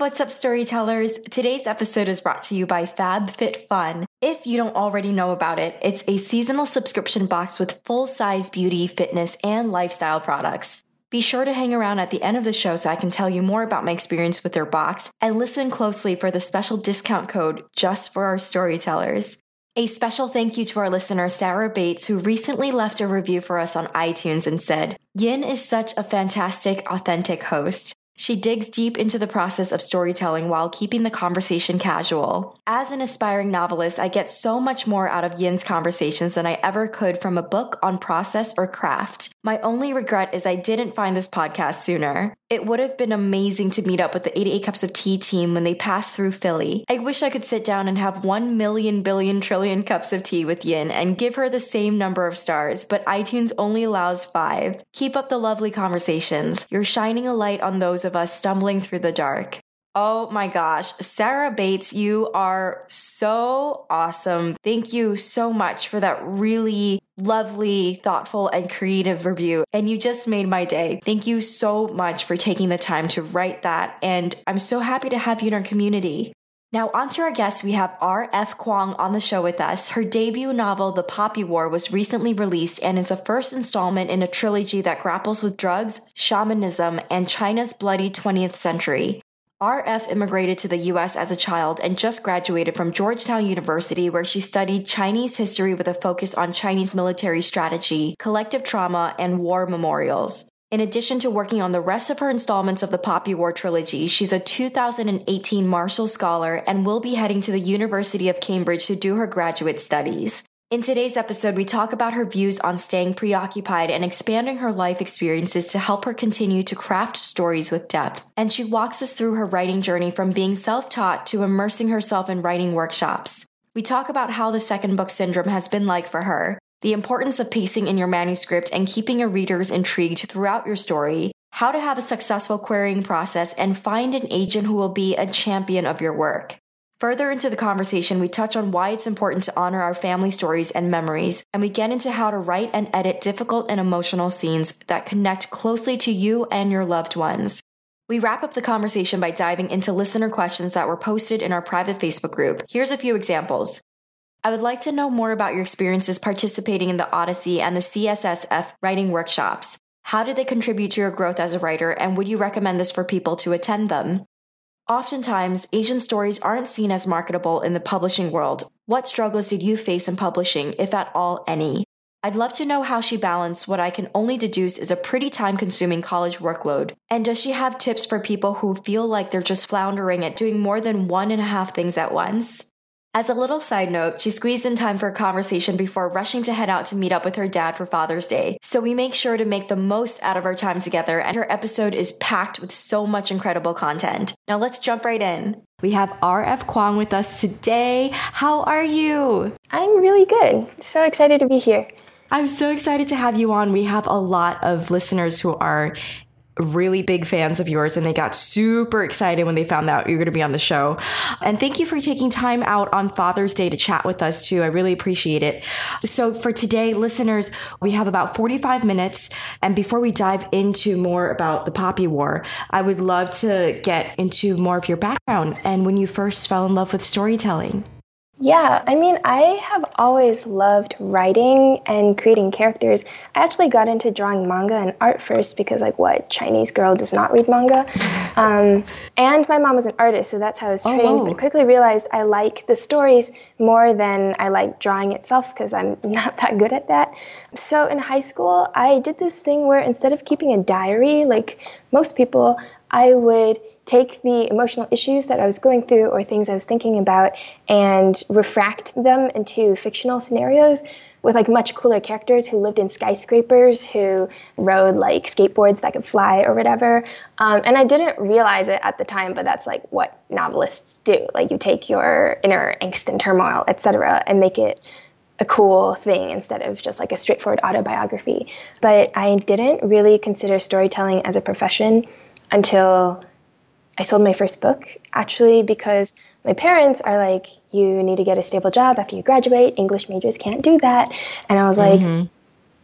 What's up, storytellers? Today's episode is brought to you by FabFitFun. If you don't already know about it, it's a seasonal subscription box with full size beauty, fitness, and lifestyle products. Be sure to hang around at the end of the show so I can tell you more about my experience with their box and listen closely for the special discount code just for our storytellers. A special thank you to our listener, Sarah Bates, who recently left a review for us on iTunes and said, Yin is such a fantastic, authentic host. She digs deep into the process of storytelling while keeping the conversation casual. As an aspiring novelist, I get so much more out of Yin's conversations than I ever could from a book on process or craft. My only regret is I didn't find this podcast sooner. It would have been amazing to meet up with the 88 Cups of Tea team when they passed through Philly. I wish I could sit down and have 1 million billion trillion cups of tea with Yin and give her the same number of stars, but iTunes only allows five. Keep up the lovely conversations. You're shining a light on those of us stumbling through the dark. Oh my gosh, Sarah Bates, you are so awesome. Thank you so much for that really lovely, thoughtful, and creative review. And you just made my day. Thank you so much for taking the time to write that. And I'm so happy to have you in our community. Now, on to our guest, we have R.F. Kuang on the show with us. Her debut novel, The Poppy War, was recently released and is the first installment in a trilogy that grapples with drugs, shamanism, and China's bloody 20th century. RF immigrated to the US as a child and just graduated from Georgetown University, where she studied Chinese history with a focus on Chinese military strategy, collective trauma, and war memorials. In addition to working on the rest of her installments of the Poppy War trilogy, she's a 2018 Marshall Scholar and will be heading to the University of Cambridge to do her graduate studies. In today's episode, we talk about her views on staying preoccupied and expanding her life experiences to help her continue to craft stories with depth. And she walks us through her writing journey from being self taught to immersing herself in writing workshops. We talk about how the second book syndrome has been like for her, the importance of pacing in your manuscript and keeping your readers intrigued throughout your story, how to have a successful querying process, and find an agent who will be a champion of your work. Further into the conversation, we touch on why it's important to honor our family stories and memories, and we get into how to write and edit difficult and emotional scenes that connect closely to you and your loved ones. We wrap up the conversation by diving into listener questions that were posted in our private Facebook group. Here's a few examples. I would like to know more about your experiences participating in the Odyssey and the CSSF writing workshops. How did they contribute to your growth as a writer, and would you recommend this for people to attend them? Oftentimes, Asian stories aren't seen as marketable in the publishing world. What struggles did you face in publishing, if at all any? I'd love to know how she balanced what I can only deduce is a pretty time consuming college workload. And does she have tips for people who feel like they're just floundering at doing more than one and a half things at once? As a little side note, she squeezed in time for a conversation before rushing to head out to meet up with her dad for Father's Day. So we make sure to make the most out of our time together, and her episode is packed with so much incredible content. Now let's jump right in. We have RF Kuang with us today. How are you? I'm really good. So excited to be here. I'm so excited to have you on. We have a lot of listeners who are really big fans of yours and they got super excited when they found out you're going to be on the show. And thank you for taking time out on Father's Day to chat with us too. I really appreciate it. So for today, listeners, we have about 45 minutes. And before we dive into more about the Poppy War, I would love to get into more of your background and when you first fell in love with storytelling. Yeah, I mean, I have always loved writing and creating characters. I actually got into drawing manga and art first because, like, what Chinese girl does not read manga? Um, and my mom was an artist, so that's how I was oh, trained. Oh, but I quickly realized I like the stories more than I like drawing itself because I'm not that good at that. So in high school, I did this thing where instead of keeping a diary, like most people, I would take the emotional issues that I was going through or things I was thinking about and refract them into fictional scenarios. with like much cooler characters who lived in skyscrapers, who rode like skateboards that could fly or whatever. Um, and I didn't realize it at the time, but that's like what novelists do. Like you take your inner angst and turmoil, etc., and make it a cool thing instead of just like a straightforward autobiography. But I didn't really consider storytelling as a profession until I sold my first book, actually, because my parents are like, you need to get a stable job after you graduate. English majors can't do that. And I was like, mm-hmm.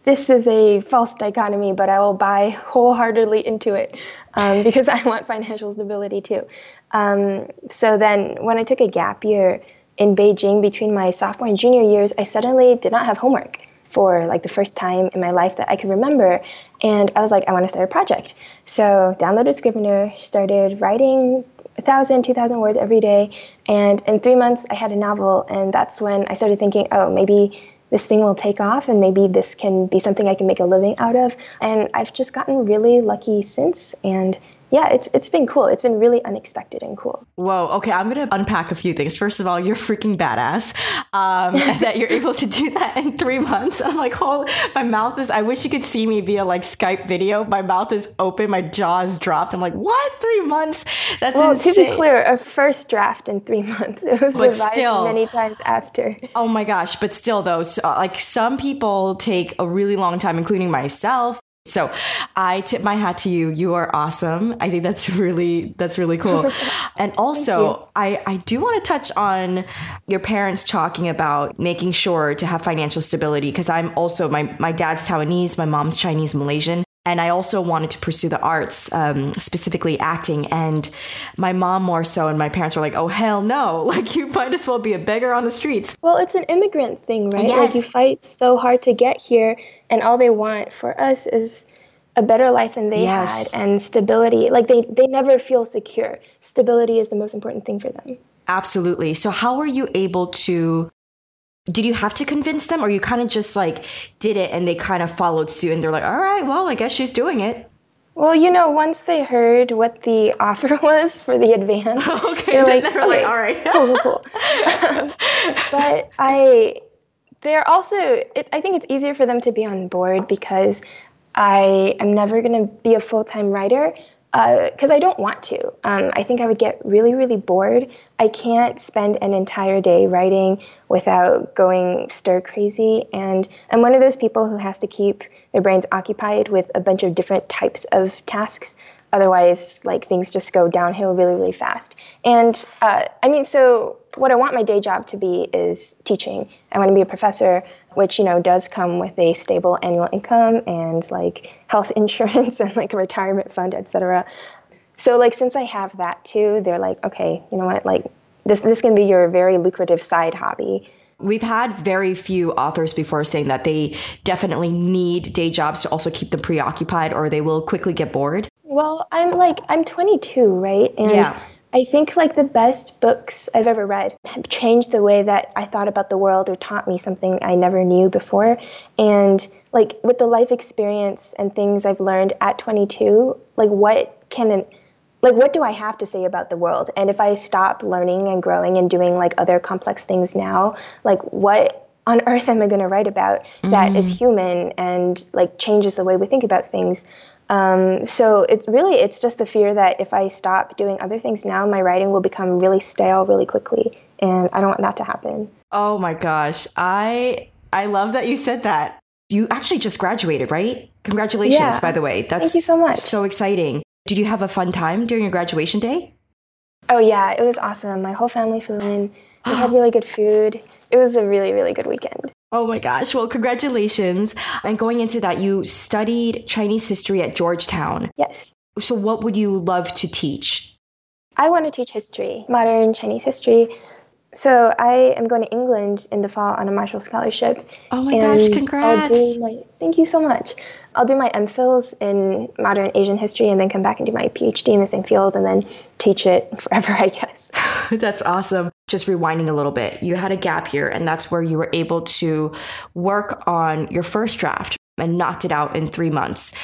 this is a false dichotomy, but I will buy wholeheartedly into it um, because I want financial stability too. Um, so then when I took a gap year in Beijing between my sophomore and junior years, I suddenly did not have homework for like the first time in my life that I could remember. And I was like, I want to start a project. So downloaded Scrivener, started writing 1,000, 2,000 words every day. And in three months, I had a novel. And that's when I started thinking, oh, maybe this thing will take off and maybe this can be something I can make a living out of. And I've just gotten really lucky since. And yeah, it's it's been cool. It's been really unexpected and cool. Whoa. Okay, I'm gonna unpack a few things. First of all, you're freaking badass um, that you're able to do that in three months. I'm like, holy, my mouth is. I wish you could see me via like Skype video. My mouth is open. My jaw is dropped. I'm like, what? Three months? That's well, insane. to be clear, a first draft in three months. It was but revised still, many times after. Oh my gosh! But still, though, so, like some people take a really long time, including myself so I tip my hat to you. You are awesome. I think that's really that's really cool. and also I, I do want to touch on your parents talking about making sure to have financial stability because I'm also my, my dad's Taiwanese, my mom's Chinese Malaysian. And I also wanted to pursue the arts, um, specifically acting. And my mom more so, and my parents were like, "Oh hell no! Like you might as well be a beggar on the streets." Well, it's an immigrant thing, right? Yes. Like you fight so hard to get here, and all they want for us is a better life than they yes. had and stability. Like they they never feel secure. Stability is the most important thing for them. Absolutely. So how were you able to did you have to convince them or you kind of just like did it and they kind of followed suit and they're like, "All right, well, I guess she's doing it." Well, you know, once they heard what the offer was for the advance, okay, they're like, they're okay, like, "All right, cool, cool." but I they're also it, i think it's easier for them to be on board because i am never going to be a full-time writer because uh, i don't want to. Um, i think i would get really really bored. I can't spend an entire day writing without going stir crazy and i'm one of those people who has to keep their brains occupied with a bunch of different types of tasks. Otherwise like things just go downhill really really fast. And uh, i mean so what I want my day job to be is teaching. I want to be a professor, which you know does come with a stable annual income and like health insurance and like a retirement fund, etc. So like since I have that too, they're like, okay, you know what, like this this can be your very lucrative side hobby. We've had very few authors before saying that they definitely need day jobs to also keep them preoccupied or they will quickly get bored. Well, I'm like I'm 22, right? And yeah I think like the best books I've ever read have changed the way that I thought about the world or taught me something I never knew before. And like with the life experience and things I've learned at 22, like what can like what do I have to say about the world? And if I stop learning and growing and doing like other complex things now, like what on earth am I going to write about that mm. is human and like changes the way we think about things? Um, so it's really it's just the fear that if I stop doing other things now, my writing will become really stale really quickly, and I don't want that to happen. Oh my gosh, I I love that you said that. You actually just graduated, right? Congratulations, yeah. by the way. That's Thank you so much. So exciting. Did you have a fun time during your graduation day? Oh yeah, it was awesome. My whole family flew in. We had really good food. It was a really really good weekend. Oh my gosh. Well, congratulations. And going into that, you studied Chinese history at Georgetown. Yes. So, what would you love to teach? I want to teach history, modern Chinese history. So, I am going to England in the fall on a Marshall Scholarship. Oh my gosh, congrats. My, thank you so much. I'll do my MPhils in modern Asian history and then come back and do my PhD in the same field and then teach it forever, I guess. that's awesome. Just rewinding a little bit, you had a gap year, and that's where you were able to work on your first draft and knocked it out in three months.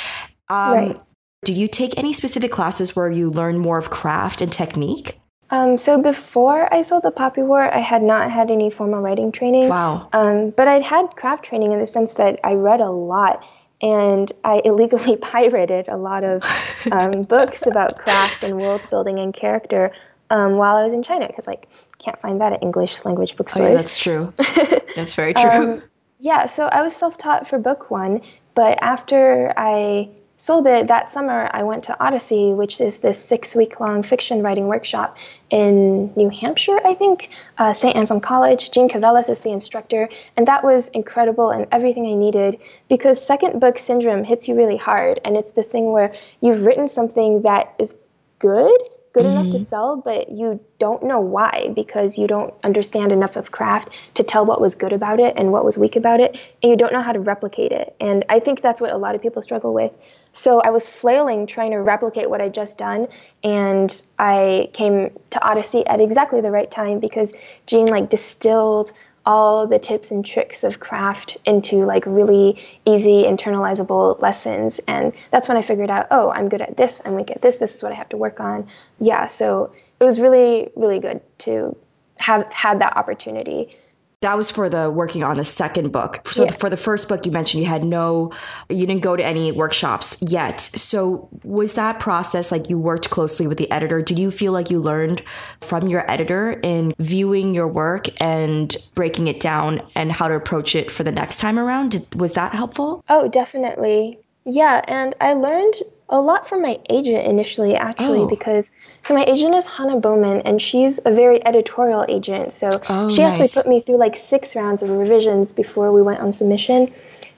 Um, right. Do you take any specific classes where you learn more of craft and technique? Um, so before I sold the Poppy War, I had not had any formal writing training. Wow. Um, but I'd had craft training in the sense that I read a lot and I illegally pirated a lot of um, books about craft and world building and character um, while I was in China because like can't find that at English language bookstores. Oh, yeah, that's true. that's very true. Um, yeah, so I was self-taught for book one, but after I sold it that summer, I went to Odyssey, which is this six week long fiction writing workshop in New Hampshire, I think, uh, St. Anselm College. Jeanne Cavelos is the instructor, and that was incredible and everything I needed because second book syndrome hits you really hard. And it's this thing where you've written something that is good good mm-hmm. enough to mm-hmm. sell, but you don't know why because you don't understand enough of craft to tell what was good about it and what was weak about it, and you don't know how to replicate it. And I think that's what a lot of people struggle with. So I was flailing trying to replicate what I'd just done, and I came to Odyssey at exactly the right time because Jeanne like distilled all the tips and tricks of craft into like really easy internalizable lessons. And that's when i figured out oh i'm good at this i'm weak at this this is what i have to work on. Yeah so it was really really good to have had that opportunity that was for the working on the second book. So yeah. for the first book you mentioned you had no you didn't go to any workshops yet. So was that process like you worked closely with the editor? Did you feel like you learned from your editor in viewing your work and breaking it down and how to approach it for the next time around? Did, was that helpful? Oh, definitely. Yeah, and I learned a lot from my agent initially, actually, oh. because so my agent is Hannah Bowman, and she's a very editorial agent. So oh, she nice. actually put me through like six rounds of revisions before we went on submission.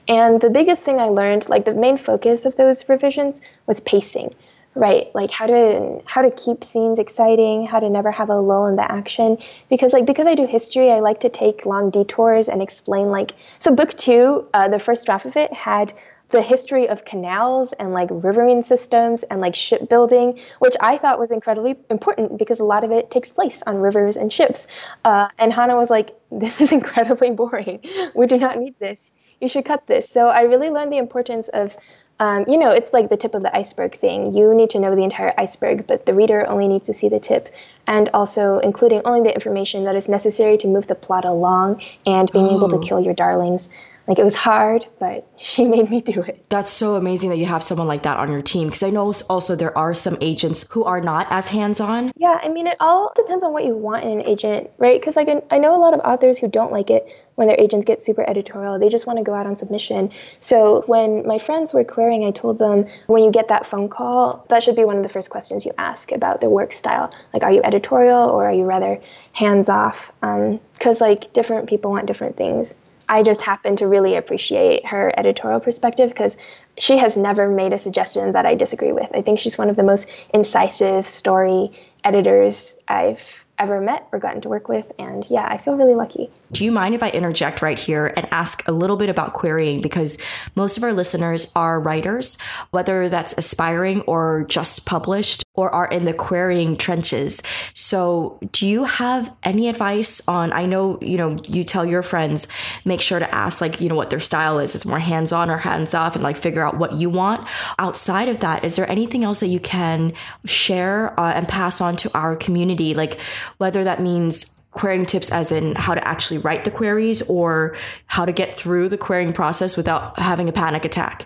And the biggest thing I learned, like the main focus of those revisions, was pacing right like how to how to keep scenes exciting how to never have a lull in the action because like because i do history i like to take long detours and explain like so book two uh, the first draft of it had the history of canals and like riverine systems and like shipbuilding, which I thought was incredibly important because a lot of it takes place on rivers and ships. Uh, and Hannah was like, This is incredibly boring. We do not need this. You should cut this. So I really learned the importance of. Um, you know, it's like the tip of the iceberg thing. You need to know the entire iceberg, but the reader only needs to see the tip. And also including only the information that is necessary to move the plot along and being oh. able to oh. kill your darlings. Like it was hard, but she made me do it. That's so amazing that you have someone like that on your team because I know also there are some agents who are not as hands on. Yeah, I mean, it all depends on what you want in an agent, right? Because like I know a lot of authors who don't like it when their agents get super editorial. They just want to go out on submission. So when my friends were querying, I told them when you get that phone call, that should be one of the first questions you ask about their work style. Like, are you editorial or are you rather hands off? Because um, like different people want different things. I just happen to really appreciate her editorial perspective because she has never made a suggestion that I disagree with. I think she's one of the most incisive story editors I've ever met or gotten to work with. And yeah, I feel really lucky. Do you mind if I interject right here and ask a little bit about querying? Because most of our listeners are writers, whether that's aspiring or just published or are in the querying trenches. So, do you have any advice on? I know, you know, you tell your friends, make sure to ask, like, you know, what their style is. It's more hands on or hands off and like figure out what you want. Outside of that, is there anything else that you can share uh, and pass on to our community? Like, whether that means querying tips as in how to actually write the queries or how to get through the querying process without having a panic attack?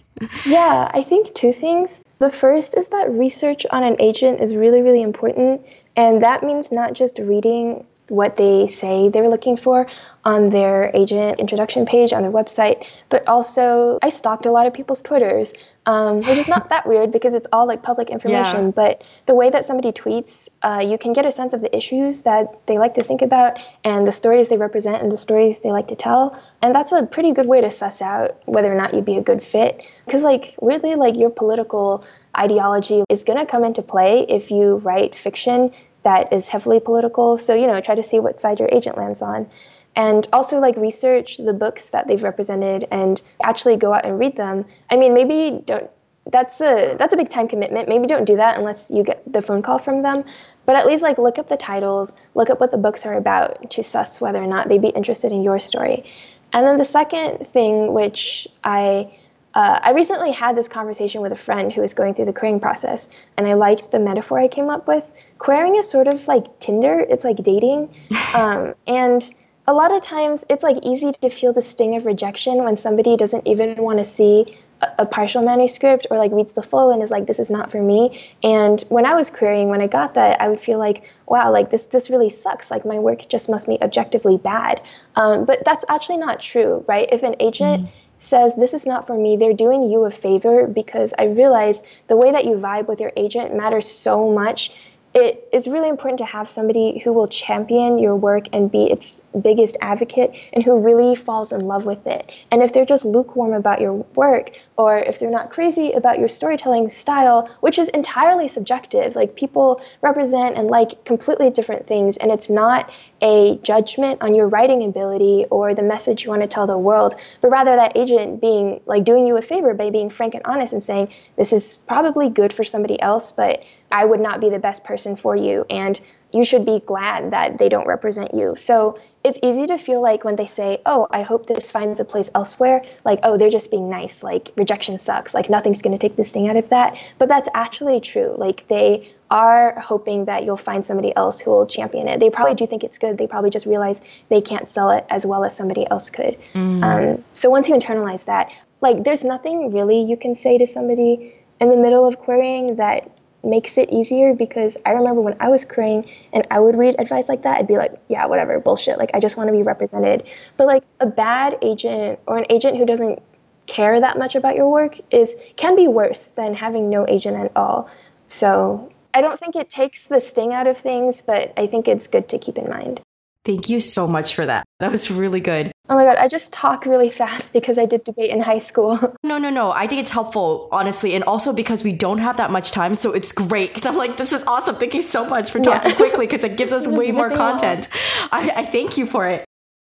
yeah, I think two things. The first is that research on an agent is really, really important. And that means not just reading what they say they're looking for on their agent introduction page on their website, but also I stalked a lot of people's Twitters, um, which is not that weird because it's all like public information. Yeah. But the way that somebody tweets, uh, you can get a sense of the issues that they like to think about and the stories they represent and the stories they like to tell. And that's a pretty good way to suss out whether or not you'd be a good fit. Because, like, weirdly, like your political ideology is going to come into play if you write fiction that is heavily political. So, you know, try to see what side your agent lands on. And also, like, research the books that they've represented and actually go out and read them. I mean, maybe don't. That's a that's a big time commitment. Maybe don't do that unless you get the phone call from them. But at least like look up the titles, look up what the books are about to suss whether or not they'd be interested in your story. And then the second thing, which I uh, I recently had this conversation with a friend who was going through the querying process, and I liked the metaphor I came up with. Querying is sort of like Tinder, it's like dating. Um, and a lot of times it's like easy to feel the sting of rejection when somebody doesn't even want to see a, a partial manuscript or like reads the full and is like, this is not for me. And when I was querying, when I got that, I would feel like, wow, like this, this really sucks. Like my work just must be objectively bad. Um, but that's actually not true, right? If an agent mm says, This is not for me, they're doing you a favor because I realize the way that you vibe with your agent matters so much it is really important to have somebody who will champion your work and be its biggest advocate and who really falls in love with it. And if they're just lukewarm about your work or if they're not crazy about your storytelling style, which is entirely subjective, like people represent and like completely different things, and it's not a judgment on your writing ability or the message you want to tell the world, but rather that agent being like doing you a favor by being frank and honest and saying, This is probably good for somebody else, but I would not be the best person for you. And you should be glad that they don't represent you. So it's easy to feel like when they say, Oh, I hope this finds a place elsewhere, like, oh, they're just being nice. Like, rejection sucks. Like, nothing's going to take this thing out of that. But that's actually true. Like, they are hoping that you'll find somebody else who will champion it. They probably do think it's good. They probably just realize they can't sell it as well as somebody else could. Mm. Um, so once you internalize that, like, there's nothing really you can say to somebody in the middle of querying that makes it easier because I remember when I was querying and I would read advice like that, I'd be like, yeah, whatever, bullshit. Like, I just want to be represented. But like a bad agent or an agent who doesn't care that much about your work is can be worse than having no agent at all. So I don't think it takes the sting out of things, but I think it's good to keep in mind. Thank you so much for that. That was really good. Oh my God, I just talk really fast because I did debate in high school. No, no, no. I think it's helpful, honestly. And also because we don't have that much time. So it's great because I'm like, this is awesome. Thank you so much for talking yeah. quickly because it gives us way more content. I, I thank you for it.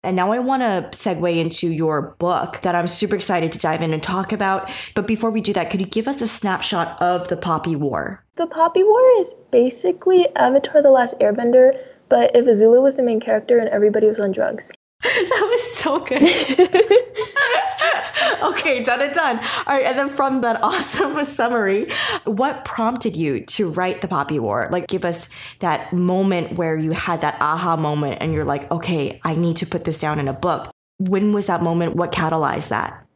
And now I want to segue into your book that I'm super excited to dive in and talk about. But before we do that, could you give us a snapshot of the Poppy War? The Poppy War is basically Avatar The Last Airbender, but if Azula was the main character and everybody was on drugs. that was so good. okay, done and done. All right, and then from that awesome summary, what prompted you to write the Poppy War? Like, give us that moment where you had that aha moment and you're like, okay, I need to put this down in a book. When was that moment? What catalyzed that?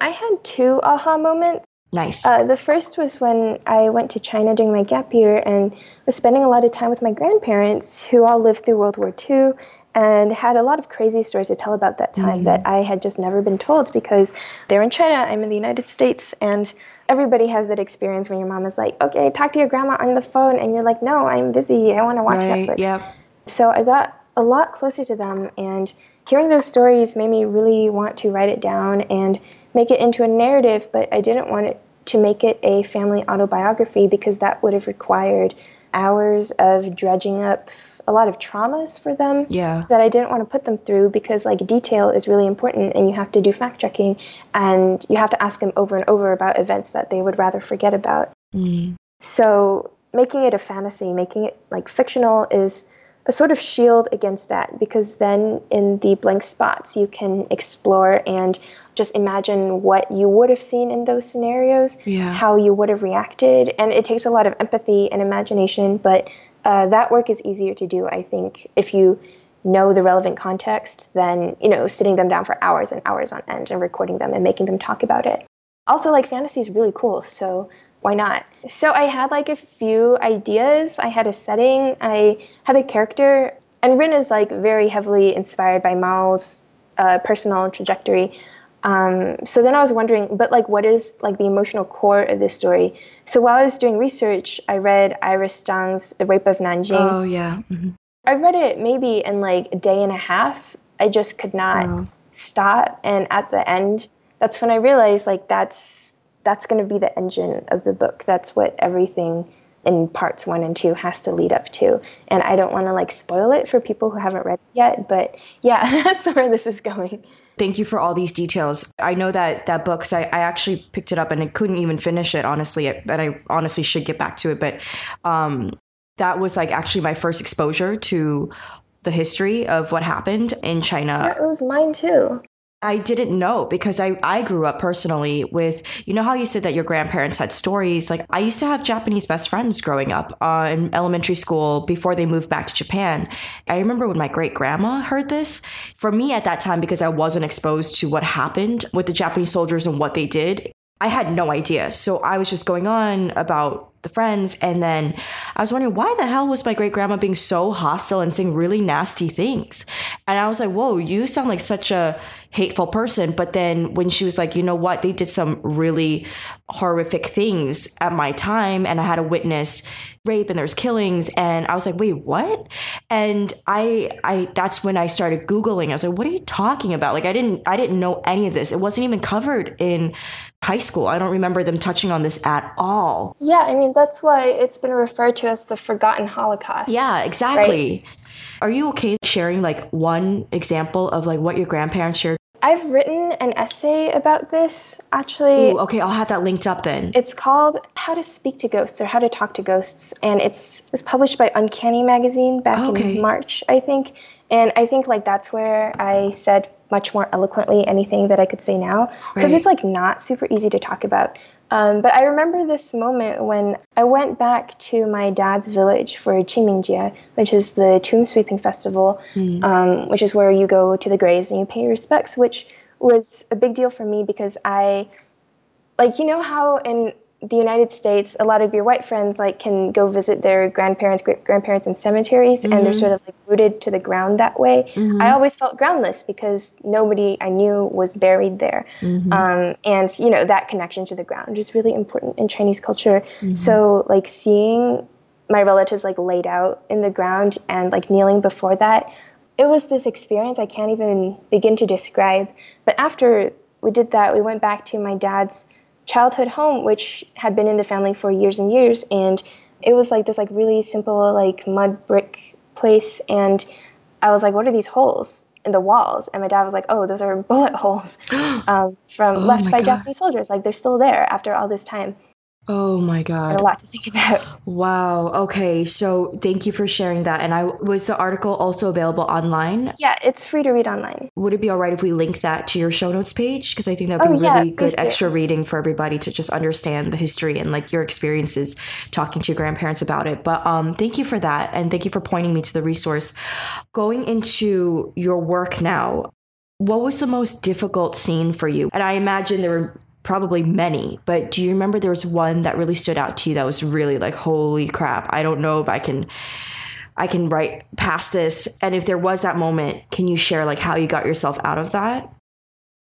I had two aha moments. Nice. Uh, the first was when I went to China during my gap year and was spending a lot of time with my grandparents who all lived through World War II and had a lot of crazy stories to tell about that time mm-hmm. that I had just never been told because they're in China, I'm in the United States, and everybody has that experience when your mom is like, okay, talk to your grandma on the phone, and you're like, no, I'm busy, I want to watch right, Netflix. Yep. So I got a lot closer to them, and hearing those stories made me really want to write it down and make it into a narrative, but I didn't want it to make it a family autobiography because that would have required hours of dredging up a lot of traumas for them yeah. that I didn't want to put them through because like detail is really important and you have to do fact checking and you have to ask them over and over about events that they would rather forget about. Mm. So making it a fantasy, making it like fictional is a sort of shield against that because then in the blank spots you can explore and just imagine what you would have seen in those scenarios, yeah. how you would have reacted. And it takes a lot of empathy and imagination, but uh, that work is easier to do, I think, if you know the relevant context than, you know, sitting them down for hours and hours on end and recording them and making them talk about it. Also, like fantasy is really cool, so why not? So I had like a few ideas. I had a setting, I had a character, and Rin is like very heavily inspired by Mao's uh, personal trajectory. Um, so then I was wondering, but like, what is like the emotional core of this story? So while I was doing research, I read Iris Chang's The Rape of Nanjing. Oh yeah. Mm-hmm. I read it maybe in like a day and a half. I just could not wow. stop, and at the end, that's when I realized like that's that's going to be the engine of the book. That's what everything in parts one and two has to lead up to. And I don't want to like spoil it for people who haven't read it yet, but yeah, that's where this is going. Thank you for all these details. I know that that book, cause I, I actually picked it up and I couldn't even finish it, honestly, but I honestly should get back to it. But um, that was like actually my first exposure to the history of what happened in China. That was mine too. I didn't know because I, I grew up personally with, you know, how you said that your grandparents had stories. Like, I used to have Japanese best friends growing up uh, in elementary school before they moved back to Japan. I remember when my great grandma heard this. For me at that time, because I wasn't exposed to what happened with the Japanese soldiers and what they did, I had no idea. So I was just going on about the friends. And then I was wondering why the hell was my great grandma being so hostile and saying really nasty things? And I was like, whoa, you sound like such a hateful person. But then when she was like, you know what, they did some really horrific things at my time, and I had to witness rape and there's killings, and I was like, wait, what? And I, I, that's when I started googling. I was like, what are you talking about? Like, I didn't, I didn't know any of this. It wasn't even covered in high school. I don't remember them touching on this at all. Yeah, I mean, that's why it's been referred to as the forgotten Holocaust. Yeah, exactly. Right? Are you okay sharing like one example of like what your grandparents shared? I've written an essay about this actually. Ooh, okay, I'll have that linked up then. It's called How to Speak to Ghosts or How to Talk to Ghosts and it's it's published by Uncanny Magazine back okay. in March, I think. And I think like that's where I said much more eloquently anything that I could say now because right. it's like not super easy to talk about. Um, but I remember this moment when I went back to my dad's village for Qingmingjie, which is the tomb sweeping festival, mm. um, which is where you go to the graves and you pay respects, which was a big deal for me because I, like, you know how in the United States, a lot of your white friends like can go visit their grandparents, great grandparents in cemeteries, mm-hmm. and they're mm-hmm. sort of like rooted to the ground that way. Mm-hmm. I always felt groundless because nobody I knew was buried there, mm-hmm. um, and you know that connection to the ground is really important in Chinese culture. Mm-hmm. So like seeing my relatives like laid out in the ground and like kneeling before that, it was this experience I can't even begin to describe. But after we did that, we went back to my dad's childhood home, which had been in the family for years and years, and it was like this like really simple like mud brick place, and I was like, what are these holes? in the walls and my dad was like oh those are bullet holes um, from oh left by God. japanese soldiers like they're still there after all this time Oh my god. a lot to think about. Wow. Okay. So thank you for sharing that. And I was the article also available online? Yeah, it's free to read online. Would it be all right if we link that to your show notes page? Because I think that would be oh, really yeah, good extra reading for everybody to just understand the history and like your experiences talking to your grandparents about it. But um thank you for that. And thank you for pointing me to the resource. Going into your work now, what was the most difficult scene for you? And I imagine there were probably many, but do you remember there was one that really stood out to you that was really like, holy crap, I don't know if I can I can write past this. And if there was that moment, can you share like how you got yourself out of that?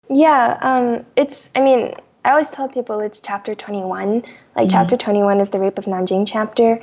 Yeah, um, it's I mean, I always tell people it's chapter 21. Like mm-hmm. chapter 21 is the rape of Nanjing chapter.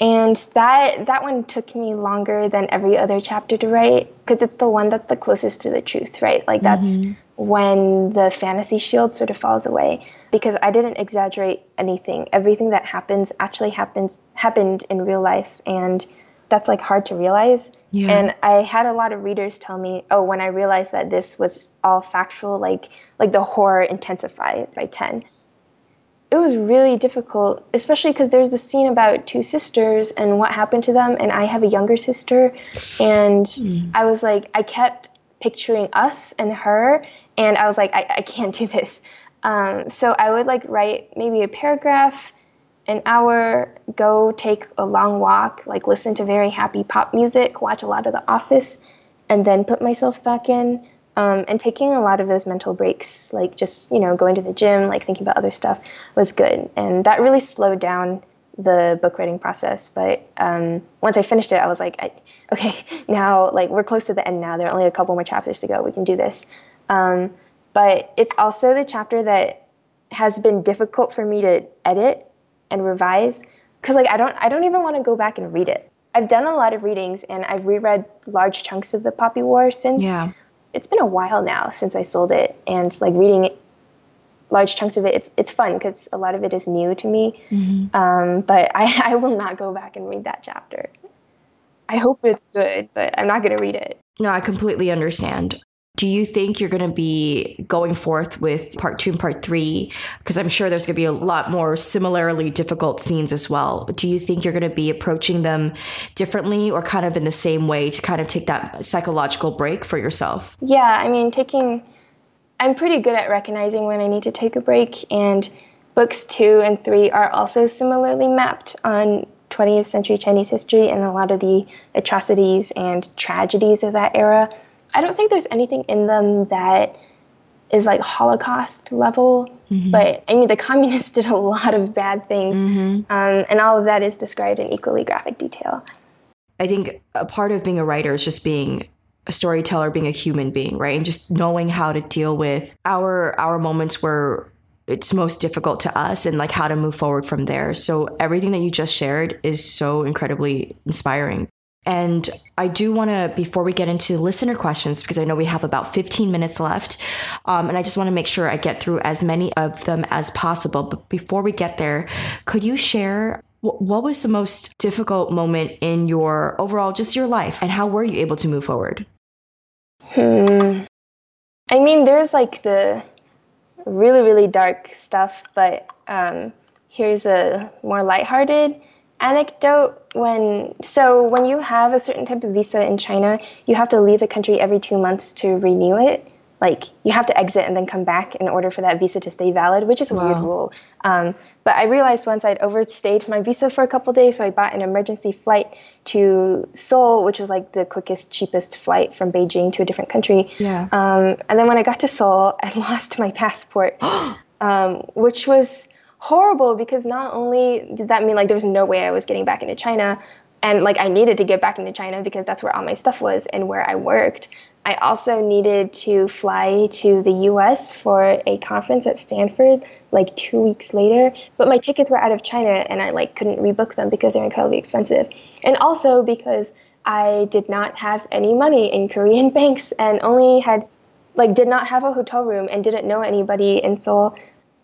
And that that one took me longer than every other chapter to write because it's the one that's the closest to the truth, right? Like that's mm-hmm when the fantasy shield sort of falls away because I didn't exaggerate anything. Everything that happens actually happens happened in real life and that's like hard to realize. Yeah. And I had a lot of readers tell me, "Oh, when I realized that this was all factual, like like the horror intensified by 10." It was really difficult, especially because there's the scene about two sisters and what happened to them and I have a younger sister and mm. I was like I kept picturing us and her and I was like, I, I can't do this. Um, so I would like write maybe a paragraph, an hour, go take a long walk, like listen to very happy pop music, watch a lot of The Office, and then put myself back in. Um, and taking a lot of those mental breaks, like just you know going to the gym, like thinking about other stuff, was good, and that really slowed down the book writing process. But um, once I finished it, I was like, I, okay, now like we're close to the end now. There are only a couple more chapters to go. We can do this. Um, but it's also the chapter that has been difficult for me to edit and revise because like I don't I don't even want to go back and read it. I've done a lot of readings and I've reread large chunks of the Poppy War since. Yeah. It's been a while now since I sold it, and like reading large chunks of it, it's it's fun because a lot of it is new to me. Mm-hmm. Um, but I I will not go back and read that chapter. I hope it's good, but I'm not going to read it. No, I completely understand. Do you think you're going to be going forth with part two and part three? Because I'm sure there's going to be a lot more similarly difficult scenes as well. Do you think you're going to be approaching them differently or kind of in the same way to kind of take that psychological break for yourself? Yeah, I mean, taking I'm pretty good at recognizing when I need to take a break, and books two and three are also similarly mapped on 20th century Chinese history and a lot of the atrocities and tragedies of that era. I don't think there's anything in them that is like Holocaust level, mm-hmm. but I mean, the communists did a lot of bad things, mm-hmm. um, and all of that is described in equally graphic detail. I think a part of being a writer is just being a storyteller, being a human being, right? And just knowing how to deal with our our moments where it's most difficult to us and like how to move forward from there. So everything that you just shared is so incredibly inspiring. And I do want to, before we get into listener questions, because I know we have about 15 minutes left, um, and I just want to make sure I get through as many of them as possible. But before we get there, could you share what was the most difficult moment in your overall, just your life, and how were you able to move forward? Hmm. I mean, there's like the really, really dark stuff, but um, here's a more lighthearted anecdote. When so when you have a certain type of visa in China, you have to leave the country every two months to renew it like you have to exit and then come back in order for that visa to stay valid, which is a wow. weird rule. Um, but I realized once I'd overstayed my visa for a couple days, so I bought an emergency flight to Seoul, which was like the quickest, cheapest flight from Beijing to a different country. Yeah. Um, and then when I got to Seoul, I lost my passport, um, which was horrible because not only did that mean like there was no way I was getting back into China, and like I needed to get back into China because that's where all my stuff was and where I worked. I also needed to fly to the US for a conference at Stanford like 2 weeks later, but my tickets were out of China and I like couldn't rebook them because they're incredibly expensive. And also because I did not have any money in Korean banks and only had like did not have a hotel room and didn't know anybody in Seoul.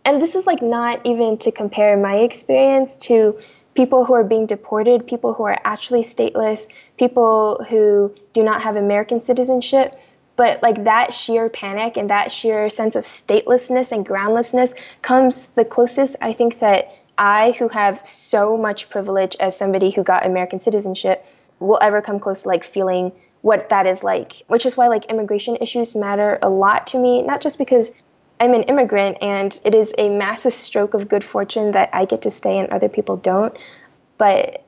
And this is like not even to compare my experience to people who are being deported, people who are actually stateless, people who do not have American citizenship. But like that sheer panic and that sheer sense of statelessness and groundlessness comes the closest I think that I, who have so much privilege as somebody who got American citizenship, will ever come close to like feeling what that is like. Which is why like immigration issues matter a lot to me, not just because I'm an immigrant and it is a massive stroke of good fortune that I get to stay and other people don't. But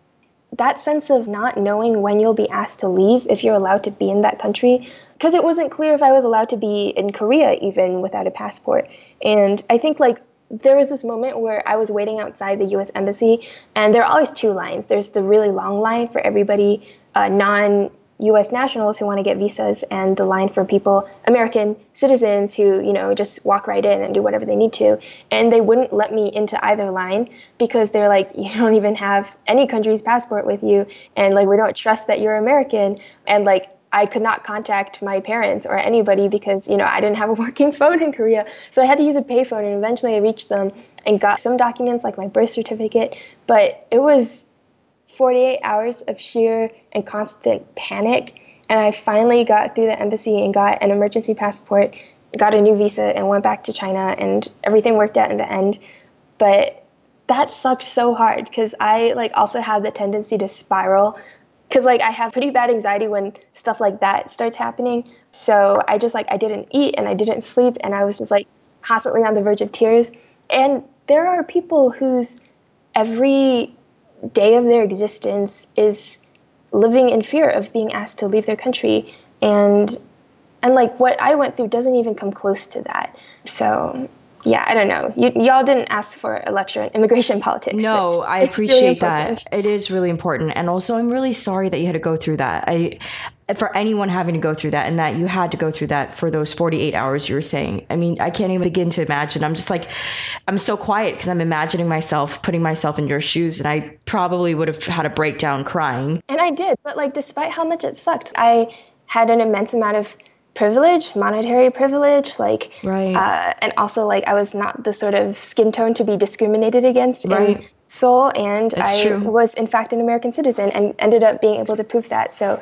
that sense of not knowing when you'll be asked to leave if you're allowed to be in that country, because it wasn't clear if I was allowed to be in Korea even without a passport. And I think like there was this moment where I was waiting outside the US Embassy, and there are always two lines. There's the really long line for everybody uh, non U.S. nationals who want to get visas and the line for people, American citizens who, you know, just walk right in and do whatever they need to. And they wouldn't let me into either line because they're like, you don't even have any country's passport with you. And like, we don't trust that you're American. And like, I could not contact my parents or anybody because, you know, I didn't have a working phone in Korea. So I had to use a payphone. And eventually I reached them and got some documents like my birth certificate. But it was 48 hours of sheer and constant panic. And I finally got through the embassy and got an emergency passport, got a new visa, and went back to China, and everything worked out in the end. But that sucked so hard because I like also have the tendency to spiral because like I have pretty bad anxiety when stuff like that starts happening. So I just like I didn't eat and I didn't sleep and I was just like constantly on the verge of tears. And there are people whose every day of their existence is living in fear of being asked to leave their country and and like what I went through doesn't even come close to that. So yeah, I don't know. You, y'all didn't ask for a lecture in immigration politics. No, I appreciate really that. It is really important, and also I'm really sorry that you had to go through that. I, for anyone having to go through that, and that you had to go through that for those 48 hours you were saying. I mean, I can't even begin to imagine. I'm just like, I'm so quiet because I'm imagining myself putting myself in your shoes, and I probably would have had a breakdown crying. And I did, but like, despite how much it sucked, I had an immense amount of privilege, monetary privilege, like, right. Uh, and also like I was not the sort of skin tone to be discriminated against right. in Seoul, and I true. was in fact an American citizen, and ended up being able to prove that. So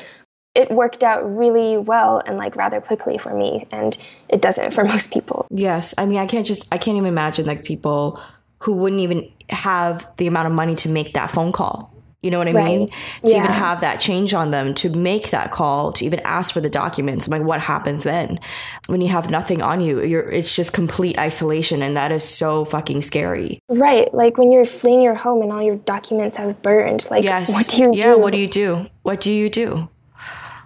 it worked out really well and like rather quickly for me, and it doesn't for most people. Yes, I mean I can't just I can't even imagine like people who wouldn't even have the amount of money to make that phone call You know what I right. mean? To yeah. even have that change on them, to make that call, to even ask for the documents. I'm like, what happens then when you have nothing on you? You're it's just complete isolation, and that is so fucking scary. Right, like when you're fleeing your home and all your documents have burned. Like, yes. what do you yeah, do? what do you do? What do you do?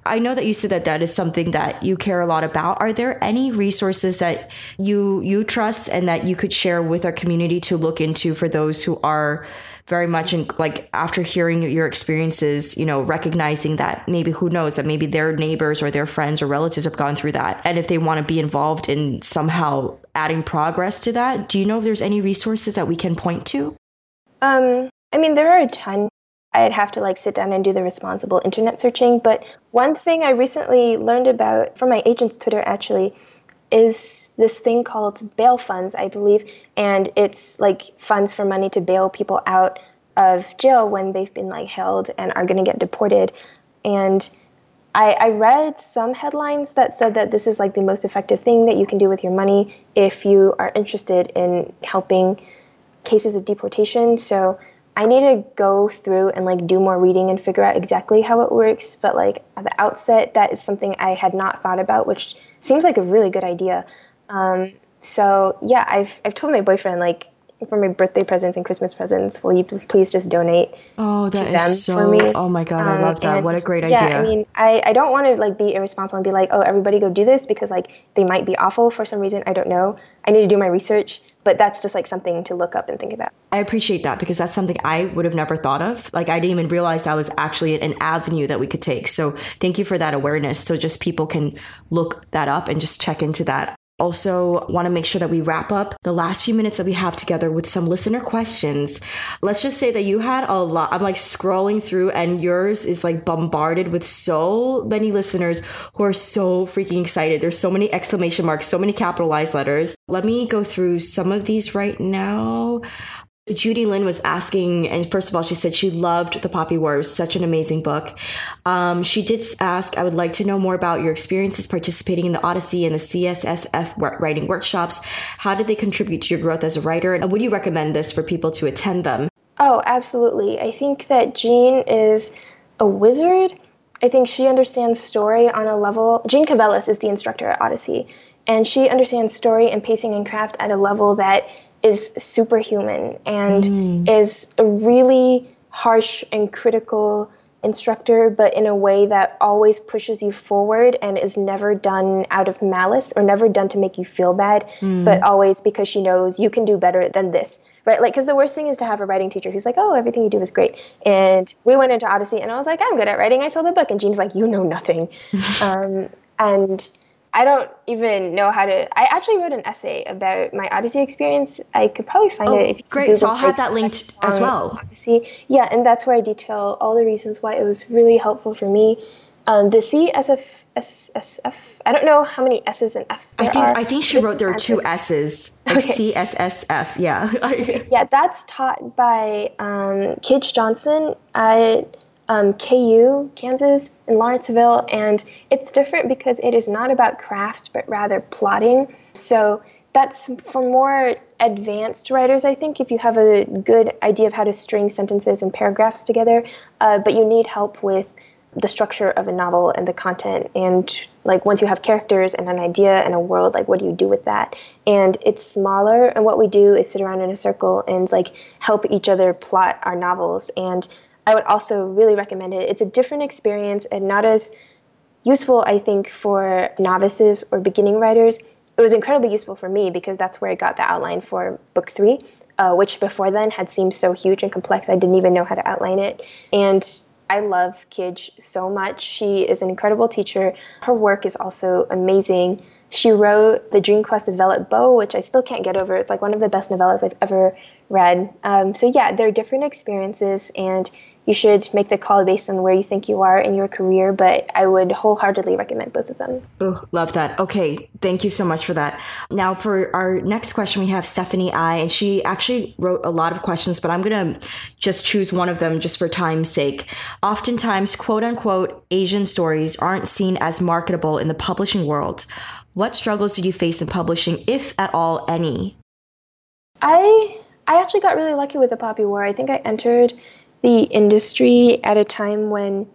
I know that you said that that is something that you care a lot about. Are there any resources that you you trust and that you could share with our community to look into for those who are very much in like after hearing your experiences, you know, recognizing that maybe who knows that maybe their neighbors or their friends or relatives have gone through that. And if they want to be involved in somehow adding progress to that, do you know if there's any resources that we can point to? Um, I mean, there are a ton. I'd have to like sit down and do the responsible internet searching. But one thing I recently learned about from my agent's Twitter actually is this thing called bail funds, I believe, and it's like funds for money to bail people out of jail when they've been like held and are going to get deported. And I, I read some headlines that said that this is like the most effective thing that you can do with your money if you are interested in helping cases of deportation. So I need to go through and like do more reading and figure out exactly how it works. But like at the outset, that is something I had not thought about, which seems like a really good idea. Um, so yeah, I've I've told my boyfriend like for my birthday presents and Christmas presents, will you please just donate oh, that to them so, for me? Oh my god, um, I love that. What a great yeah, idea. Yeah, I mean, I, I don't want to like be irresponsible and be like, oh, everybody go do this because like they might be awful for some reason. I don't know. I need to do my research, but that's just like something to look up and think about. I appreciate that because that's something I would have never thought of. Like I didn't even realize that was actually an avenue that we could take. So thank you for that awareness. So just people can look that up and just check into that. Also, want to make sure that we wrap up the last few minutes that we have together with some listener questions. Let's just say that you had a lot. I'm like scrolling through, and yours is like bombarded with so many listeners who are so freaking excited. There's so many exclamation marks, so many capitalized letters. Let me go through some of these right now. Judy Lynn was asking, and first of all, she said she loved The Poppy War. It was such an amazing book. Um, she did ask, I would like to know more about your experiences participating in the Odyssey and the CSSF writing workshops. How did they contribute to your growth as a writer? And would you recommend this for people to attend them? Oh, absolutely. I think that Jeanne is a wizard. I think she understands story on a level. Jeanne Cavelos is the instructor at Odyssey, and she understands story and pacing and craft at a level that is superhuman and mm. is a really harsh and critical instructor, but in a way that always pushes you forward and is never done out of malice or never done to make you feel bad, mm. but always because she knows you can do better than this. Right? Like, because the worst thing is to have a writing teacher who's like, oh, everything you do is great. And we went into Odyssey and I was like, I'm good at writing. I saw the book. And Jeanne's like, you know nothing. um, and I don't even know how to. I actually wrote an essay about my Odyssey experience. I could probably find oh, it. If you great! Google so I'll have that linked as well. Odyssey, yeah, and that's where I detail all the reasons why it was really helpful for me. Um, the CSF, SSF. I don't know how many S's and F's there I think are. I think she wrote there are two S's, like okay. CSSF. Yeah. yeah, that's taught by um, Johnson at um, KU, Kansas, in Lawrenceville, and it's different because it is not about craft but rather plotting. So that's for more advanced writers, I think, if you have a good idea of how to string sentences and paragraphs together, uh, but you need help with the structure of a novel and the content. And like once you have characters and an idea and a world like what do you do with that? And it's smaller and what we do is sit around in a circle and like help each other plot our novels. And I would also really recommend it. It's a different experience and not as useful, I think, for novices or beginning writers. It was incredibly useful for me because that's where I got the outline for book three, uh, which before then had seemed so huge and complex, I didn't even know how to outline it. And I love Kij so much. She is an incredible teacher. Her work is also amazing. She wrote The Dream Quest of Vellitt Boe, which I still can't get over. It's like one of the best novellas I've ever read. Um, so, yeah, there are different experiences, and you should make the call based on where you think you are in your career, but I would wholeheartedly recommend both of them. Ooh, love that. Okay, thank you so much for that. Now, for our next question, we have Stephanie I, and she actually wrote a lot of questions, but I'm going to just choose one of them just for time's sake. Oftentimes, quote unquote, Asian stories aren't seen as marketable in the publishing world. What struggles did you face in publishing, if at all any? I I actually got really lucky with the Poppy War. I think I entered the industry at a time when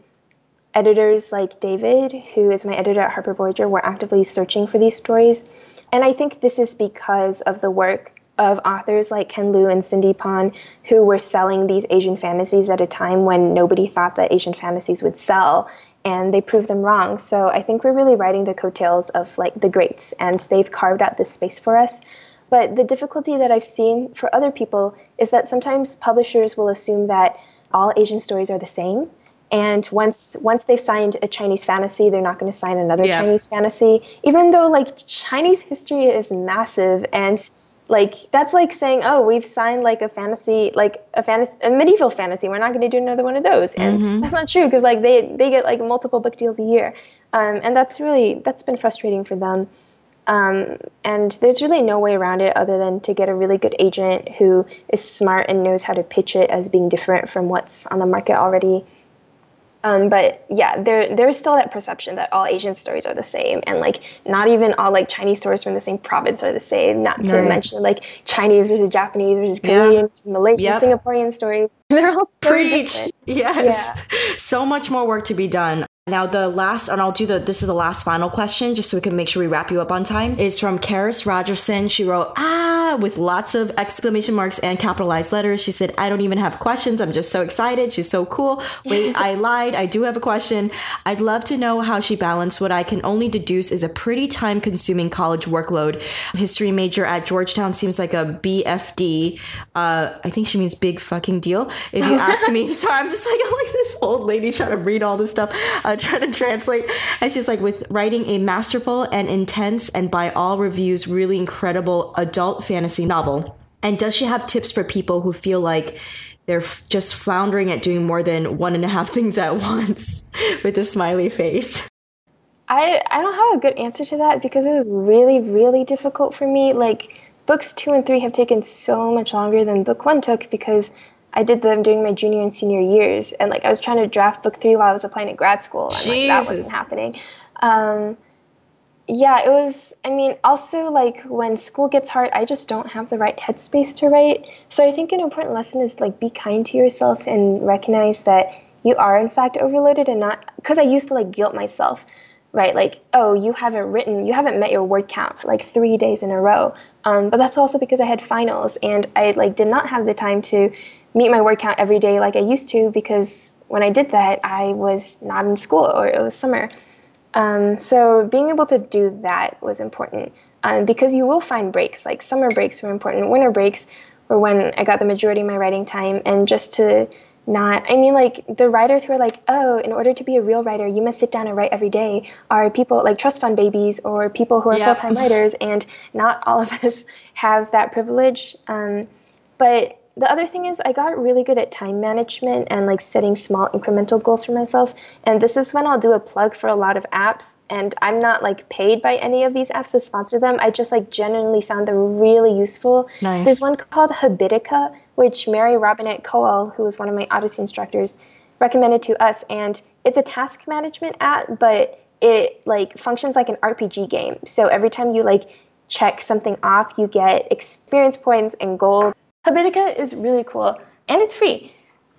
editors like David, who is my editor at Harper Voyager, were actively searching for these stories. And I think this is because of the work of authors like Ken Liu and Cindy Pon, who were selling these Asian fantasies at a time when nobody thought that Asian fantasies would sell. And they proved them wrong. So I think we're really riding the coattails of like the greats, and they've carved out this space for us. But the difficulty that I've seen for other people is that sometimes publishers will assume that all Asian stories are the same. And once once they've signed a Chinese fantasy, they're not going to sign another yeah. Chinese fantasy, even though like Chinese history is massive and like that's like saying oh we've signed like a fantasy like a fantasy a medieval fantasy we're not going to do another one of those and mm-hmm. that's not true because like they they get like multiple book deals a year um, and that's really that's been frustrating for them um, and there's really no way around it other than to get a really good agent who is smart and knows how to pitch it as being different from what's on the market already. Um, but yeah, there there's still that perception that all Asian stories are the same, and like not even all like Chinese stories from the same province are the same. Not to right. mention like Chinese versus Japanese versus Korean yeah. versus Malaysian, yep. Singaporean stories. They're all so Preach. Different. Yes, yeah. so much more work to be done. Now, the last, and I'll do the, this is the last final question, just so we can make sure we wrap you up on time, is from Karis Rogerson. She wrote, ah, with lots of exclamation marks and capitalized letters. She said, I don't even have questions. I'm just so excited. She's so cool. Wait, I lied. I do have a question. I'd love to know how she balanced what I can only deduce is a pretty time consuming college workload. History major at Georgetown seems like a BFD. Uh, I think she means big fucking deal. If you ask me, sorry, I'm just like, I'm like this old lady trying to read all this stuff. Uh, uh, trying to translate. And she's like, with writing a masterful and intense and by all reviews, really incredible adult fantasy novel. And does she have tips for people who feel like they're f- just floundering at doing more than one and a half things at once with a smiley face? I, I don't have a good answer to that because it was really, really difficult for me. Like, books two and three have taken so much longer than book one took because I did them during my junior and senior years, and like I was trying to draft book three while I was applying to grad school, and like, that wasn't happening. Um, yeah, it was. I mean, also like when school gets hard, I just don't have the right headspace to write. So I think an important lesson is like be kind to yourself and recognize that you are in fact overloaded and not because I used to like guilt myself right? Like, oh, you haven't written, you haven't met your word count for like three days in a row. Um, but that's also because I had finals and I like did not have the time to meet my word count every day like I used to because when I did that, I was not in school or it was summer. Um, so being able to do that was important um, because you will find breaks. Like summer breaks were important, winter breaks were when I got the majority of my writing time, and just to not i mean like the writers who are like oh in order to be a real writer you must sit down and write every day are people like trust fund babies or people who are yep. full-time writers and not all of us have that privilege um, but the other thing is I got really good at time management and like setting small incremental goals for myself. And this is when I'll do a plug for a lot of apps. And I'm not like paid by any of these apps to sponsor them. I just like genuinely found them really useful. Nice. There's one called Habitica, which Mary Robinette Kowal, who was one of my Odyssey instructors, recommended to us. And it's a task management app, but it like functions like an RPG game. So every time you like check something off, you get experience points and gold Habitica is really cool and it's free.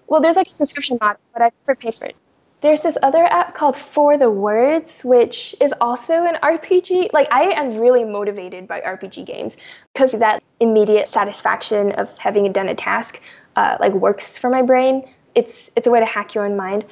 Well, there's like a subscription model, but I prefer pay for it. There's this other app called For the Words, which is also an RPG. Like, I am really motivated by RPG games because that immediate satisfaction of having done a task, uh, like, works for my brain. It's it's a way to hack your own mind.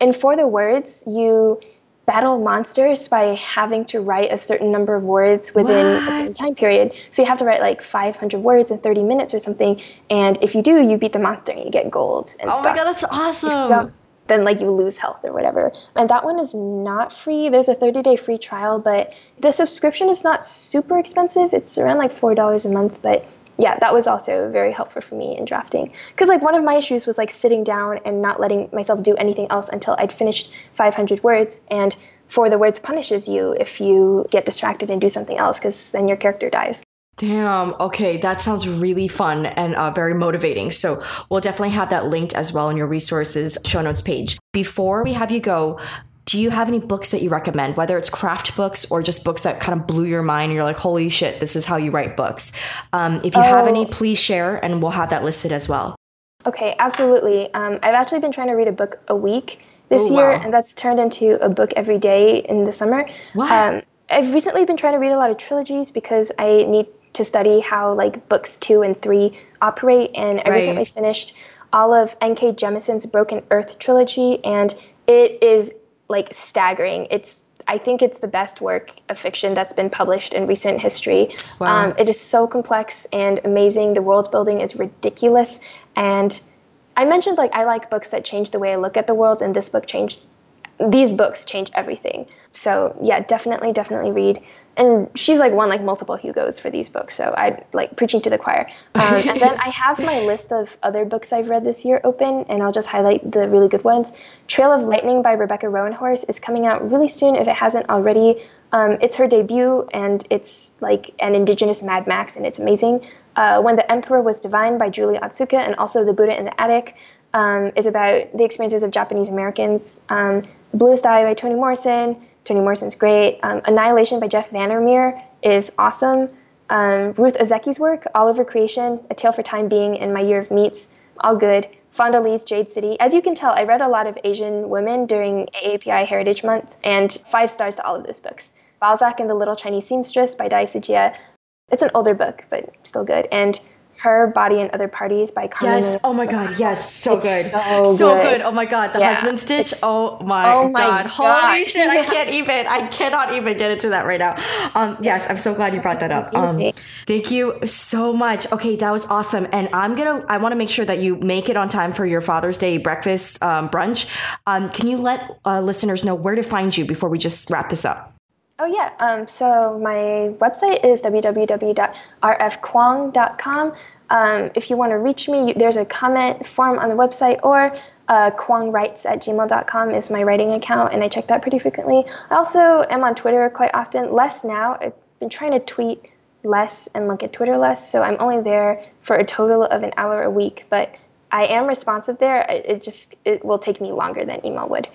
And For the Words, you battle monsters by having to write a certain number of words within what? a certain time period. So you have to write like 500 words in 30 minutes or something. And if you do, you beat the monster and you get gold and oh stuff. Oh my god, that's awesome! then like you lose health or whatever. And that one is not free. There's a 30 day free trial, but the subscription is not super expensive. It's around like four dollars a month, but yeah, that was also very helpful for me in drafting. Because like one of my issues was like sitting down and not letting myself do anything else until I'd finished 500 words. And for the words punishes you if you get distracted and do something else, because then your character dies. Damn. Okay, that sounds really fun and uh, very motivating. So we'll definitely have that linked as well in your resources show notes page. Before we have you go, do you have any books that you recommend, whether it's craft books or just books that kind of blew your mind and you're like, holy shit, this is how you write books? Um, if you oh. have any, oh. please share and we'll have that listed as well. Okay, absolutely. Um, I've actually been trying to read a book a week this Oh, year, wow. and that's turned into a book every day in the summer. What? Um, I've recently been trying to read a lot of trilogies because I need to study how like books two and three operate, and I Right. recently finished all of N.K. Jemisin's Broken Earth trilogy, and it is like staggering. It's I think it's the best work of fiction that's been published in recent history. Wow. Um, it is so complex and amazing. The world building is ridiculous, and I mentioned like I like books that change the way I look at the world, and this book changed. These books change everything. So yeah, definitely, definitely read. And she's like won like multiple Hugos for these books, so I like preaching to the choir. Um, and then I have my list of other books I've read this year open, and I'll just highlight the really good ones. Trail of Lightning by Rebecca Roanhorse is coming out really soon if it hasn't already. Um, it's her debut, and it's like an indigenous Mad Max, and it's amazing. Uh, when the Emperor Was Divine by Julie Otsuka, and also The Buddha in the Attic um, is about the experiences of Japanese Americans. Um, Bluest Eye by Toni Morrison. Toni Morrison's great. Um, Annihilation by Jeff Vandermeer is awesome. Um, Ruth Ozeki's work, All Over Creation, A Tale for Time Being, and My Year of Meats, all good. Fonda Lee's Jade City. As you can tell, I read a lot of Asian women during AAPI Heritage Month, and five stars to all of those books. Balzac and the Little Chinese Seamstress by Dai Sijie. It's an older book, but still good. And Her Body and Other Parties by Carmen. Yes. Oh my God. Yes. So It's good. so good. good. Oh my God. The Yeah, husband stitch. Oh my, Oh my God. Holy God. shit. I can't even. I cannot even get into that right now. Um, yes. I'm so glad you brought that up. Um, thank you so much. Okay. That was awesome. And I'm going to, I want to make sure that you make it on time for your Father's Day breakfast um, brunch. Um, can you let uh, listeners know where to find you before we just wrap this up? Oh yeah. Um, so my website is www.rfkuang.com. Um, if you want to reach me, there's a comment form on the website, or uh, kuangwrites at gmail.com is my writing account, and I check that pretty frequently. I also am on Twitter quite often, less now. I've been trying to tweet less and look at Twitter less, so I'm only there for a total of an hour a week, but I am responsive there. It, it just it will take me longer than email would.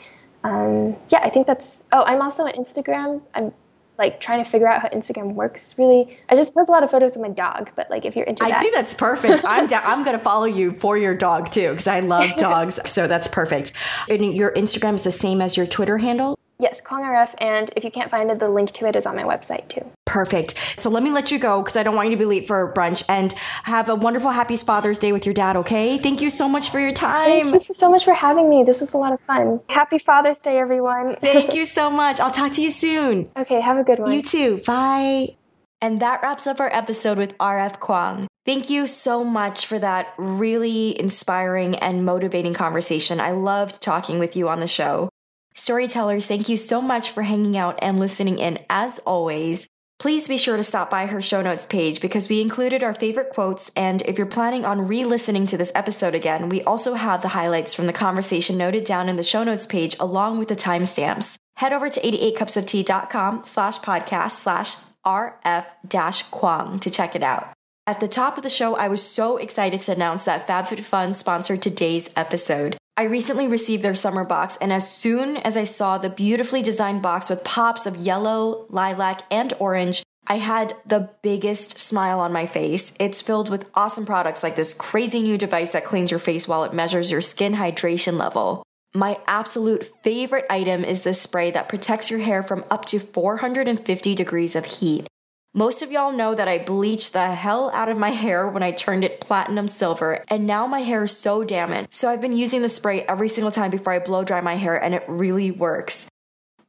Um, yeah, I think that's. Oh, I'm also on Instagram. I'm like trying to figure out how Instagram works. Really, I just post a lot of photos of my dog. But like, if you're into I that, think that's perfect. I'm down. I'm going to follow you for your dog too because I love dogs. So that's perfect. And your Instagram is the same as your Twitter handle. yes, KuangRF. And if you can't find it, the link to it is on my website too. Perfect. So let me let you go because I don't want you to be late for brunch and have a wonderful, happy Father's Day with your dad. Okay. Thank you so much for your time. Thank you so much for having me. This was a lot of fun. Happy Father's Day, everyone. Thank you so much. I'll talk to you soon. okay, have a good one. You too. Bye. And that wraps up our episode with RF Kuang. Thank you so much for that really inspiring and motivating conversation. I loved talking with you on the show. Storytellers, thank you so much for hanging out and listening in as always. Please be sure to stop by her show notes page because we included our favorite quotes. And if you're planning on re listening to this episode again, we also have the highlights from the conversation noted down in the show notes page along with the timestamps. Head over to 88cupsoftea.com slash podcast slash rf dash kuang to check it out. At the top of the show, I was so excited to announce that FabFitFun sponsored today's episode. I recently received their summer box, and as soon as I saw the beautifully designed box with pops of yellow, lilac, and orange, I had the biggest smile on my face. It's filled with awesome products like this crazy new device that cleans your face while it measures your skin hydration level. My absolute favorite item is this spray that protects your hair from up to 450 degrees of heat. Most of y'all know that I bleached the hell out of my hair when I turned it platinum silver, and now my hair is so damaged. So I've been using the spray every single time before I blow dry my hair, and it really works.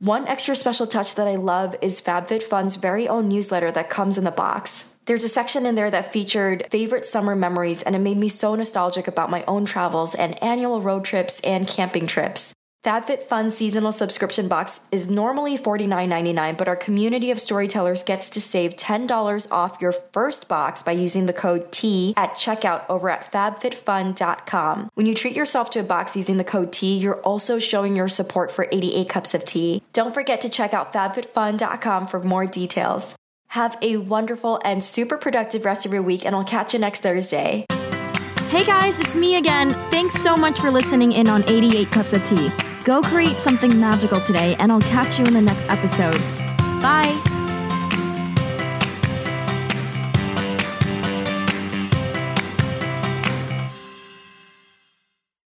One extra special touch that I love is FabFitFun's very own newsletter that comes in the box. There's a section in there that featured favorite summer memories, and it made me so nostalgic about my own travels and annual road trips and camping trips. FabFitFun's seasonal subscription box is normally $49.99, but our community of storytellers gets to save $10 off your first box by using the code T at checkout over at fabfitfun.com. When you treat yourself to a box using the code T, you're also showing your support for 88 Cups of Tea. Don't forget to check out fabfitfun.com for more details. Have a wonderful and super productive rest of your week, and I'll catch you next Thursday. Hey guys, it's me again. Thanks so much for listening in on 88 Cups of Tea. Go create something magical today, and I'll catch you in the next episode. Bye.